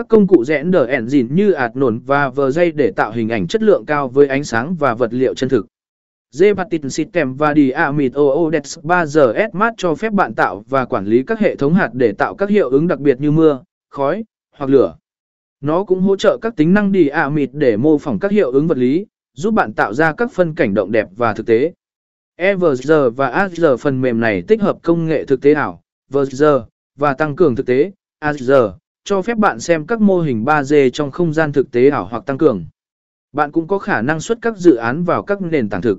Các công cụ rẽn đờ ẻn dìn như ạt nổn và vờ dây để tạo hình ảnh chất lượng cao với ánh sáng và vật liệu chân thực. Zepatin System và Diamid OODEX 3 giờ Smart cho phép bạn tạo và quản lý các hệ thống hạt để tạo các hiệu ứng đặc biệt như mưa, khói, hoặc lửa. Nó cũng hỗ trợ các tính năng Diamid để mô phỏng các hiệu ứng vật lý, giúp bạn tạo ra các phân cảnh động đẹp và thực tế. EVR và AR phần mềm này tích hợp công nghệ thực tế ảo, VR, và tăng cường thực tế, AR, cho phép bạn xem các mô hình 3D trong không gian thực tế ảo hoặc tăng cường. Bạn cũng có khả năng xuất các dự án vào các nền tảng thực.